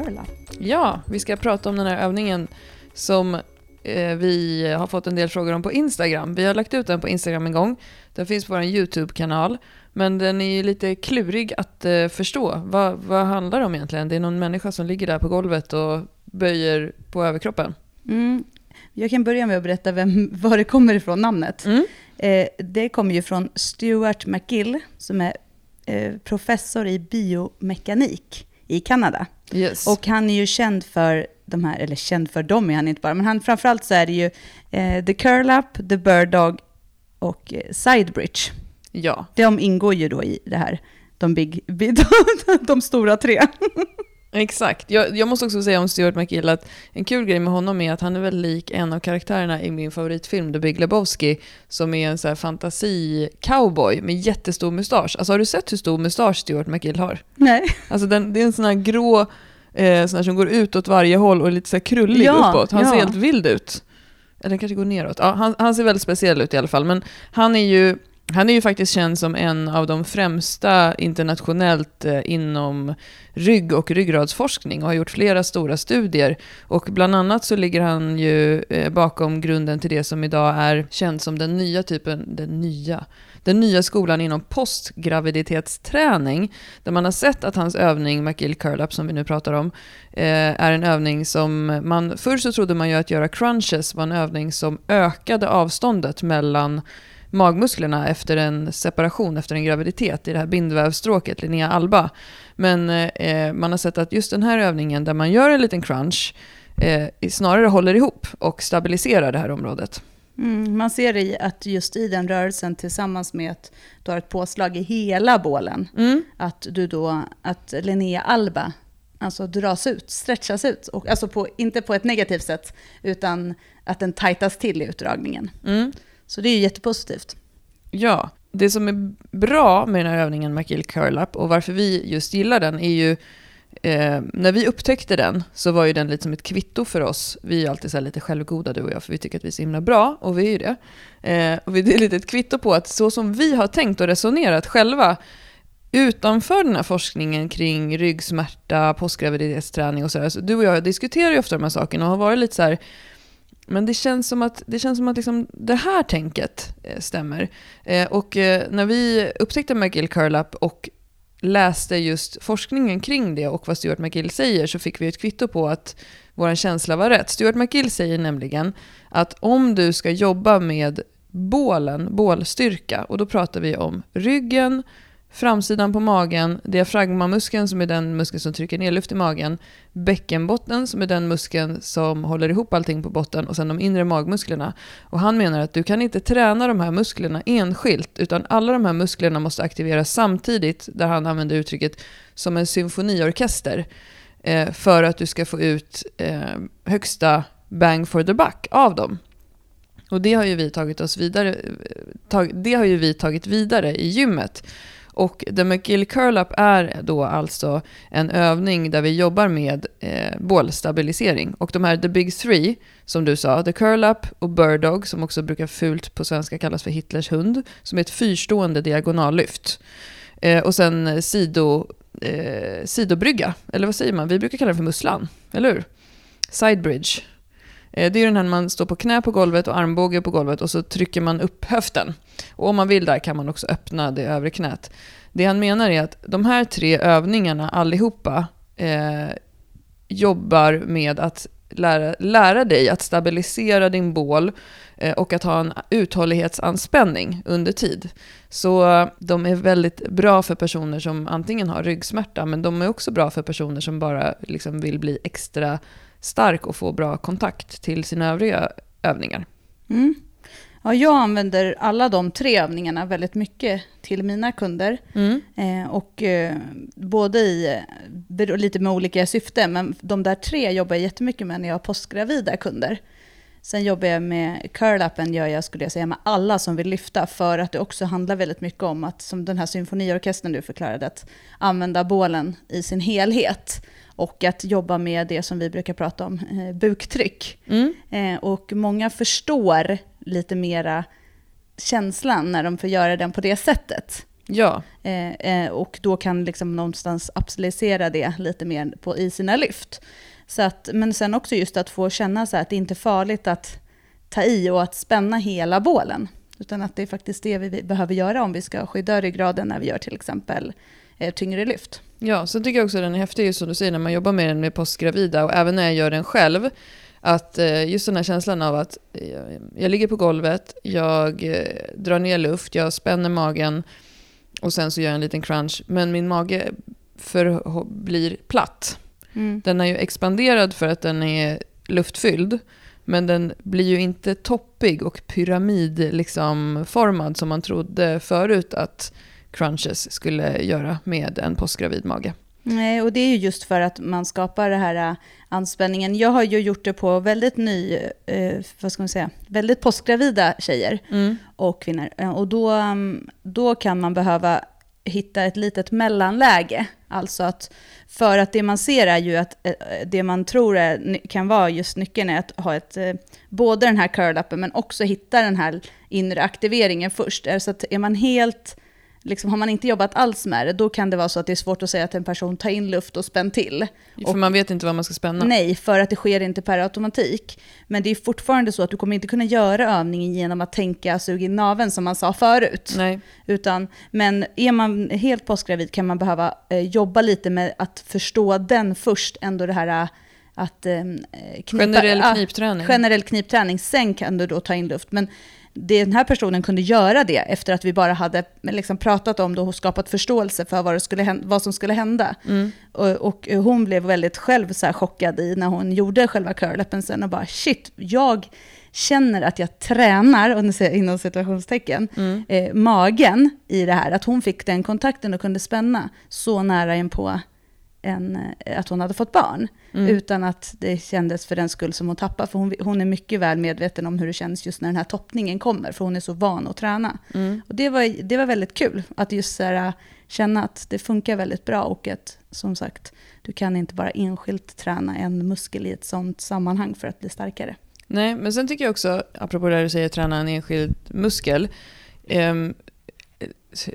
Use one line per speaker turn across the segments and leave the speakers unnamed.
McGill Curl Up.
Ja, vi ska prata om den här övningen som eh, vi har fått en del frågor om på Instagram. Vi har lagt ut den på Instagram en gång. Den finns på vår YouTube-kanal. Men den är lite klurig att eh, förstå. Vad, vad handlar det om egentligen? Det är någon människa som ligger där på golvet och böjer på överkroppen.
Mm. Jag kan börja med att berätta vem, var det kommer ifrån namnet.
Mm.
Eh, det kommer ju från Stuart McGill som är eh, professor i biomekanik i Kanada.
Yes.
Och han är ju känd för de här, eller känd för dem är han inte bara, men han, framförallt så är det ju eh, The Curl Up, The Bird Dog och eh, Side Bridge.
ja,
De ingår ju då i det här, de, big, big, de stora tre.
exakt. Jag, jag måste också säga om Stuart McGill att en kul grej med honom är att han är väldigt lik en av karaktärerna i min favoritfilm The Big Lebowski som är en så här fantasi-cowboy med jättestor mustasch. Alltså har du sett hur stor mustasch Stuart McGill har?
Nej.
Alltså den, det är en sån här grå, eh, sån här som går ut åt varje håll och är lite så här krullig
Ja,
uppåt. Han ser
ja.
helt vild ut. Eller den kanske går neråt. Ja, han, han ser väldigt speciell ut i alla fall. Men han är ju, han är ju faktiskt känd som en av de främsta internationellt eh, inom rygg och ryggradsforskning och har gjort flera stora studier. Och bland annat så ligger han ju eh, bakom grunden till det som idag är känt som den nya typen, den nya, den nya skolan inom postgraviditetsträning, där man har sett att hans övning, McGill Curl Up som vi nu pratar om, eh, är en övning som man, förr så trodde man ju att göra crunches var en övning som ökade avståndet mellan magmusklerna efter en separation, efter en graviditet i det här bindvävsstråket, Linnea alba. Men eh, man har sett att just den här övningen där man gör en liten crunch eh, snarare håller ihop och stabiliserar det här området.
Mm, man ser i att just i den rörelsen tillsammans med att du har ett påslag i hela bålen,
Mm.
att du då, att Linnea Alba alltså dras ut, stretchas ut. Och, alltså på, inte på ett negativt sätt, utan att den tajtas till i utdragningen.
Mm.
Så det är ju jättepositivt.
Ja, det som är bra med den här övningen McGill Curl Up och varför vi just gillar den är ju eh, när vi upptäckte den så var ju den lite som ett kvitto för oss. Vi är ju alltid så här lite självgoda du och jag för vi tycker att vi är så himla bra och vi är ju det. Eh, och det är lite ett kvitto på att så som vi har tänkt och resonerat själva utanför den här forskningen kring ryggsmärta, postgraviditetsträning och sådär. Så du och jag diskuterar ju ofta de här sakerna och har varit lite så här men det känns som att, det, känns som att liksom det här tänket eh, stämmer. Eh, och eh, när vi upptäckte McGill Curl Up och läste just forskningen kring det och vad Stuart McGill säger så fick vi ett kvitto på att vår känsla var rätt. Stuart McGill säger nämligen att om du ska jobba med bålen, bålstyrka, och då pratar vi om ryggen, framsidan på magen, diafragmamuskeln som är den muskeln som trycker ner luft i magen, bäckenbotten som är den muskeln som håller ihop allting på botten och sen de inre magmusklerna. Och han menar att du kan inte träna de här musklerna enskilt utan alla de här musklerna måste aktiveras samtidigt, där han använder uttrycket som en symfoniorkester, eh, för att du ska få ut eh, högsta bang for the buck av dem. Och det har ju vi tagit oss vidare, eh, tag, det har ju vi tagit vidare i gymmet. Och The McGill Curl Up är då alltså en övning där vi jobbar med eh, bålstabilisering. Och de här The Big Three, som du sa, The Curl Up och Bird Dog, som också brukar fult på svenska kallas för Hitlers hund, som är ett fyrstående diagonallyft. Eh, och sen sido, eh, sidobrygga, eller vad säger man? Vi brukar kalla det för musslan, eller hur? Sidebridge. Eh, Det är ju den här när man står på knä på golvet och armbåge på golvet och så trycker man upp höften. Och om man vill där kan man också öppna det övre knät. Det han menar är att de här tre övningarna allihopa eh, jobbar med att lära, lära dig att stabilisera din bål eh, och att ha en uthållighetsanspänning under tid. Så eh, de är väldigt bra för personer som antingen har ryggsmärta, men de är också bra för personer som bara liksom vill bli extra stark och få bra kontakt till sina övriga övningar.
Mm. Ja, jag använder alla de tre övningarna väldigt mycket till mina kunder.
Mm.
Eh, och eh, både i, beror lite med olika syften, men de där tre jobbar jag jättemycket med när jag har postgravida kunder. Sen jobbar jag med curl-upen, gör jag skulle jag säga med alla som vill lyfta, för att det också handlar väldigt mycket om att, som den här symfoniorkestern du förklarade, att använda bålen i sin helhet. Och att jobba med det som vi brukar prata om, eh, buktryck.
Mm.
Eh, och många förstår lite mera känslan när de får göra den på det sättet.
Ja,
Eh, eh, och då kan liksom någonstans applicera det lite mer på, i sina lyft. Så att, men sen också just att få känna så här att det inte är farligt att ta i och att spänna hela bålen. Utan att det är faktiskt det vi behöver göra om vi ska skydda ryggraden när vi gör till exempel eh, tyngre lyft.
Ja, sen tycker jag också att den är häftig, just som du säger, när man jobbar med den med postgravida och även när jag gör den själv. Att eh, just den här känslan av att eh, jag ligger på golvet, jag drar ner luft, jag spänner magen och sen så gör jag en liten crunch. Men min mage för, blir platt.
Mm.
Den är ju expanderad för att den är luftfylld. Men den blir ju inte toppig och pyramidformad liksom, formad som man trodde förut att crunches skulle göra med en postgravid mage.
Nej, och det är ju just för att man skapar den här äh, anspänningen. Jag har ju gjort det på väldigt ny, eh, vad ska man säga, väldigt postgravida tjejer
Mm.
och kvinnor. Eh, Och då, mm, då kan man behöva hitta ett litet mellanläge. Alltså att, för att det man ser är ju att eh, eh, det man tror är, kan vara just nyckeln är att ha ett, eh, både den här curl-upen men också hitta den här inre aktiveringen först. Så att är man helt, liksom, har man inte jobbat alls med det, då kan det vara så att det är svårt att säga att en person tar in luft och spänn till.
För
Och-
man vet inte vad man ska spänna.
Nej, för att det sker inte per automatik. Men det är fortfarande så att du kommer inte kunna göra övningen genom att tänka sug in naveln som man sa förut.
Nej.
Utan, men är man helt postgravid kan man behöva eh, jobba lite med att förstå den först, ändå det här eh, att eh, knipa,
Generell
ah,
knipträning.
generell knipträning. Sen kan du då ta in luft. Men den här personen kunde göra det efter att vi bara hade liksom pratat om det och skapat förståelse för vad, skulle hända, vad som skulle hända.
Mm.
Och, och hon blev väldigt själv så chockad i när hon gjorde själva curl sen och bara shit, jag känner att jag tränar, och nu säger jag inom situationstecken,
Mm.
eh, magen i det här. Att hon fick den kontakten och kunde spänna så nära in på en, eh, att hon hade fått barn.
Mm.
Utan att det kändes för den skull som hon tappade. För hon, hon är mycket väl medveten om hur det känns just när den här toppningen kommer. För hon är så van att träna.
Mm.
Och det var, det var väldigt kul att just här, känna att det funkar väldigt bra och att som sagt, du kan inte bara enskilt träna en muskel i ett sånt sammanhang för att bli starkare.
Nej, men sen tycker jag också, apropå det du säger, träna en enskild muskel. ehm,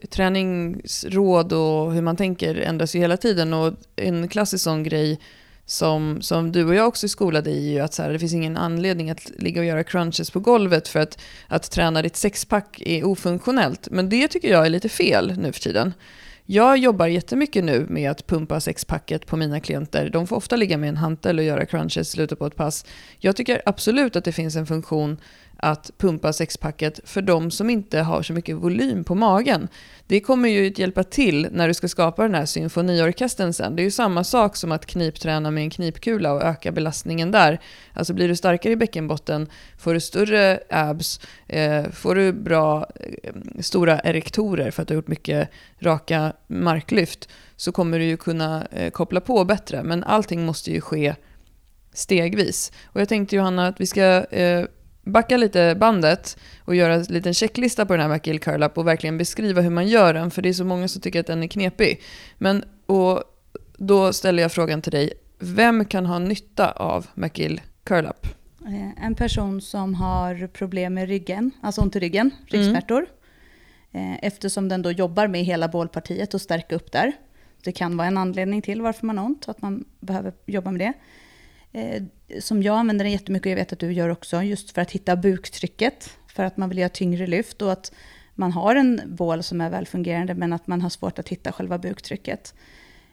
träningsråd och hur man tänker ändras ju hela tiden. Och en klassisk sån grej som, som du och jag också är skolade i är ju att så här, det finns ingen anledning att ligga och göra crunches på golvet för att, att träna ditt sexpack är ofunktionellt. Men det tycker jag är lite fel nu för tiden. Jag jobbar jättemycket nu med att pumpa sexpacket på mina klienter. De får ofta ligga med en hantel och göra crunches i slutet på ett pass. Jag tycker absolut att det finns en funktion att pumpa sexpacket för de som inte har så mycket volym på magen. Det kommer ju att hjälpa till när du ska skapa den här symfoniorkestern sen. Det är ju samma sak som att knipträna med en knipkula och öka belastningen där. Alltså blir du starkare i bäckenbotten, får du större abs, eh, får du bra eh, stora erektorer för att du har gjort mycket raka marklyft, så kommer du ju kunna eh, koppla på bättre. Men allting måste ju ske stegvis. Och jag tänkte Johanna att vi ska eh, backa lite bandet och göra en liten checklista på den här McGill Curl Up och verkligen beskriva hur man gör den, för det är så många som tycker att den är knepig. Men och då ställer jag frågan till dig, vem kan ha nytta av McGill Curl Up?
Eh, En person som har problem med ryggen, alltså ont i ryggen, ryggsmärtor. Eh, Eftersom den då jobbar med hela bålpartiet och stärka upp där. Det kan vara en anledning till varför man har ont, att man behöver jobba med det. Eh, Som jag använder den jättemycket och jag vet att du gör också, just för att hitta buktrycket. För att man vill göra tyngre lyft och att man har en bål som är välfungerande men att man har svårt att hitta själva buktrycket.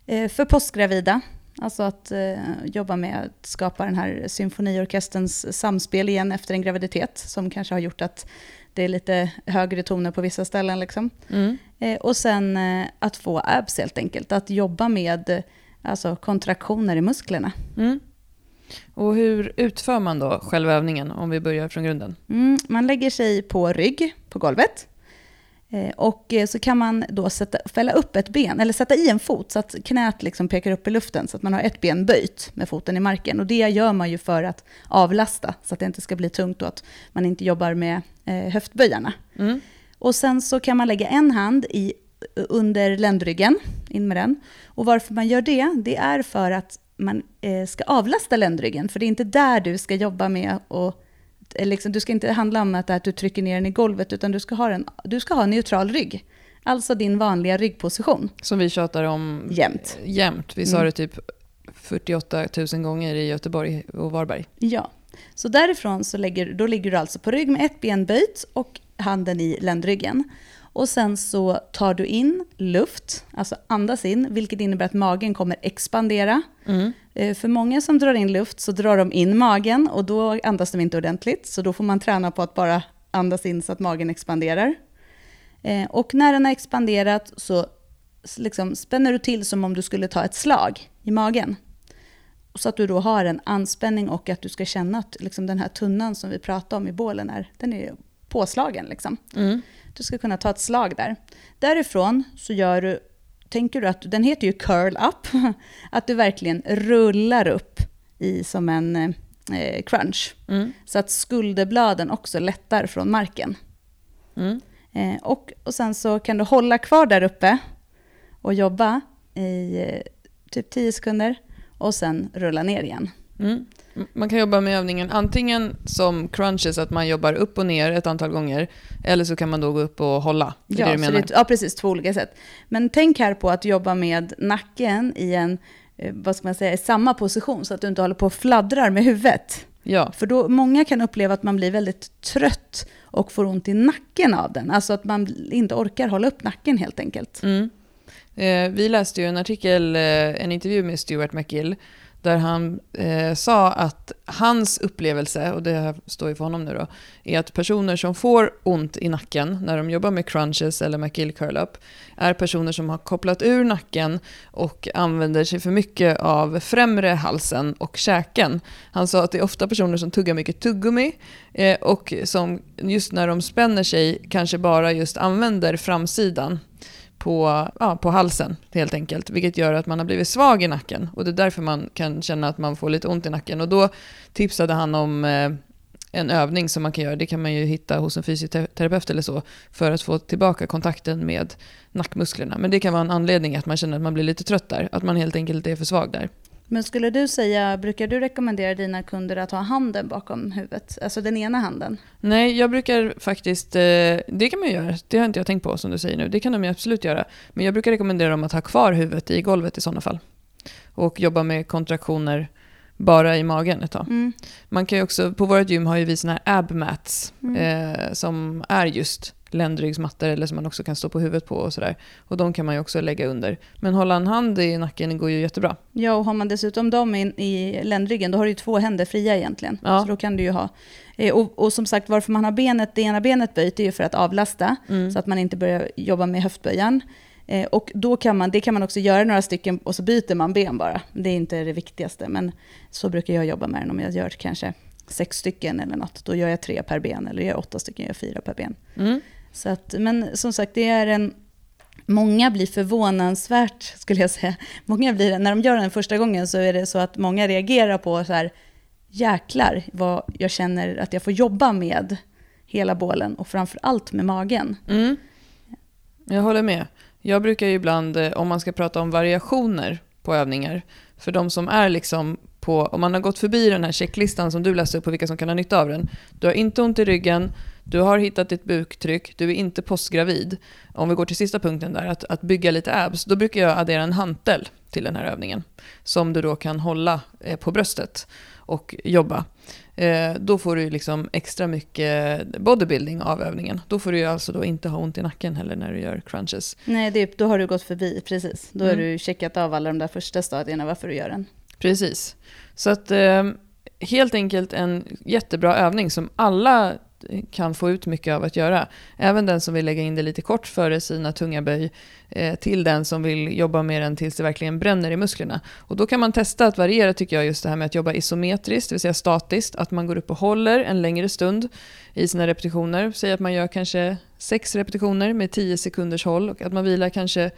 Eh, För postgravida, alltså att eh, jobba med att skapa den här symfoniorkesterns samspel igen efter en graviditet som kanske har gjort att det är lite högre toner på vissa ställen. Liksom.
Mm.
Eh, och sen eh, att få abs helt enkelt, att jobba med alltså, kontraktioner i musklerna.
Mm. Och hur utför man då själva övningen om vi börjar från grunden?
Mm, man lägger sig på rygg på golvet. Eh, och eh, så kan man då sätta, fälla upp ett ben, eller sätta i en fot så att knät liksom pekar upp i luften så att man har ett ben böjt med foten i marken. Och det gör man ju för att avlasta så att det inte ska bli tungt och att man inte jobbar med eh, höftböjarna.
Mm.
Och sen så kan man lägga en hand i, under ländryggen, in med den. Och varför man gör det, det är för att man eh, ska avlasta ländryggen. För det är inte där du ska jobba med och eh, liksom, du ska inte handla om att, att du trycker ner den i golvet, utan du ska ha, en, du ska ha en neutral rygg. Alltså din vanliga ryggposition.
Som vi tjatar om
Jämt.
jämt. Vi sa
Mm.
det typ 48 000 gånger i Göteborg och Varberg.
Ja. Så därifrån så lägger, då ligger du alltså på rygg med ett ben böjt och handen i ländryggen. Och sen så tar du in luft, alltså andas in, vilket innebär att magen kommer expandera.
Mm.
Eh, För många som drar in luft så drar de in magen och då andas de inte ordentligt. Så då får man träna på att bara andas in så att magen expanderar. Eh, Och när den har expanderat så liksom spänner du till som om du skulle ta ett slag i magen. Så att du då har en anspänning och att du ska känna att liksom den här tunnan som vi pratade om i bålen är, den är påslagen. Liksom.
Mm.
Du ska kunna ta ett slag där. Därifrån så gör du, tänker du att, den heter ju curl up, att du verkligen rullar upp i som en eh, crunch.
Mm.
Så att skulderbladen också lättar från marken.
Mm.
Eh, och, och sen så kan du hålla kvar där uppe och jobba i eh, typ 10 sekunder och sen rulla ner igen.
Mm. Man kan jobba med övningen antingen som crunches, att man jobbar upp och ner ett antal gånger, eller så kan man då gå upp och hålla.
Ja,
det
det, ja, precis. Två olika sätt. Men tänk här på att jobba med nacken i en, eh, vad ska man säga, i samma position så att du inte håller på och fladdrar med huvudet.
Ja,
För då, många kan uppleva att man blir väldigt trött och får ont i nacken av den. Alltså att man inte orkar hålla upp nacken helt enkelt.
Mm. Eh, vi läste ju en artikel, eh, en intervju med Stuart McGill, där han eh, sa att hans upplevelse, och det här står ju för honom nu då, är att personer som får ont i nacken när de jobbar med crunches eller McGill curl-up är personer som har kopplat ur nacken och använder sig för mycket av främre halsen och käken. Han sa att det är ofta personer som tuggar mycket tuggummi eh, och som just när de spänner sig kanske bara just använder framsidan på, ja, på halsen helt enkelt. Vilket gör att man har blivit svag i nacken. Och det är därför man kan känna att man får lite ont i nacken. Och då tipsade han om eh, en övning som man kan göra. Det kan man ju hitta hos en fysioterapeut eller så. För att få tillbaka kontakten med nackmusklerna. Men det kan vara en anledning att man känner att man blir lite trött där. Att man helt enkelt är för svag där.
Men skulle du säga, brukar du rekommendera dina kunder att ha handen bakom huvudet? Alltså den ena handen?
Nej, jag brukar faktiskt, eh, det kan man ju göra, det har inte jag tänkt på som du säger nu, det kan de absolut göra. Men jag brukar rekommendera dem att ha kvar huvudet i golvet i sådana fall. Och jobba med kontraktioner bara i magen ett tag.
Mm.
Man kan också, på vårt gym har ju vi sådana här ab mats
Mm.
eh, som är just ländryggsmattor eller som man också kan stå på huvudet på och sådär. Och de kan man ju också lägga under. Men hålla en hand i nacken går ju jättebra.
Ja, och har man dessutom dem i, i ländryggen, då har du ju två händer fria egentligen.
Ja.
Så då kan du ju ha... Eh, och, och som sagt, varför man har benet, det ena benet böjt är ju för att avlasta,
Mm.
så att man inte börjar jobba med höftböjan. Eh, och då kan man, det kan man också göra några stycken och så byter man ben bara. Det är inte det viktigaste, men så brukar jag jobba med den. Om jag gör kanske sex stycken eller något, då gör jag tre per ben. Eller gör jag åtta stycken, gör jag fyra per ben.
Mm.
Så att, men som sagt, det är en... Många blir förvånansvärt, skulle jag säga. Många blir, när de gör den första gången så är det så att många reagerar på så här, jäklar vad jag känner att jag får jobba med hela bålen och framför allt med magen.
Mm. Jag håller med. Jag brukar ju ibland, eh, om man ska prata om variationer på övningar, för de som är liksom på, om man har gått förbi den här checklistan som du läste upp på vilka som kan ha nytta av den. Du har inte ont i ryggen, du har hittat ditt buktryck, du är inte postgravid. Om vi går till sista punkten där, att, att bygga lite abs, då brukar jag addera en hantel till den här övningen. Som du då kan hålla eh, på bröstet och jobba. Eh, då får du liksom extra mycket bodybuilding av övningen. Då får du alltså då inte ha ont i nacken heller när du gör crunches.
Nej, det, då har du gått förbi, precis. Då har
Mm.
du checkat av alla de där första stadierna varför du gör den.
Precis. Så att eh, helt enkelt en jättebra övning som alla kan få ut mycket av att göra. Även den som vill lägga in det lite kort före sina tunga böj eh, till den som vill jobba med den tills det verkligen bränner i musklerna. Och då kan man testa att variera tycker jag just det här med att jobba isometriskt, det vill säga statiskt, att man går upp och håller en längre stund i sina repetitioner. Säg att man gör kanske sex repetitioner med 10 sekunders håll och att man vilar kanske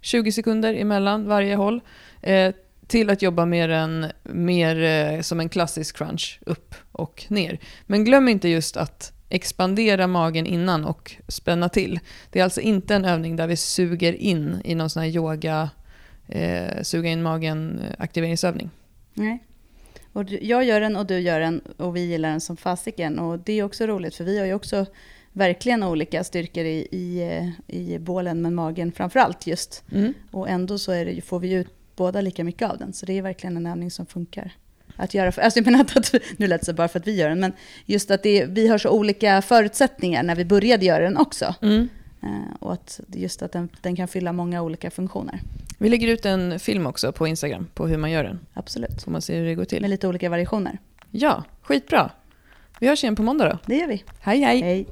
20 sekunder emellan varje håll. Eh, till att jobba med den mer eh, som en klassisk crunch, upp och ner. Men glöm inte just att expandera magen innan och spänna till. Det är alltså inte en övning där vi suger in i någon sån här yoga, eh, suga in magen eh, aktiveringsövning.
Nej. Och jag gör den och du gör den och vi gillar den som fasiken. Och det är också roligt för vi har ju också verkligen olika styrkor i, i, eh, i bålen, men magen framför allt just.
Mm.
Och ändå så det, får vi ut båda lika mycket av den, så det är verkligen en övning som funkar. Att göra, för, alltså jag menar att, nu lät det så bara för att vi gör den, men just att det, vi har så olika förutsättningar när vi började göra den också.
Mm.
Eh, och att just att den, den kan fylla många olika funktioner.
Vi lägger ut en film också på Instagram på hur man gör den.
Absolut.
Så man ser hur det går till.
Med lite olika variationer.
Ja, skitbra. Vi hörs igen på måndag då.
Det gör vi.
Hej hej!
Hej.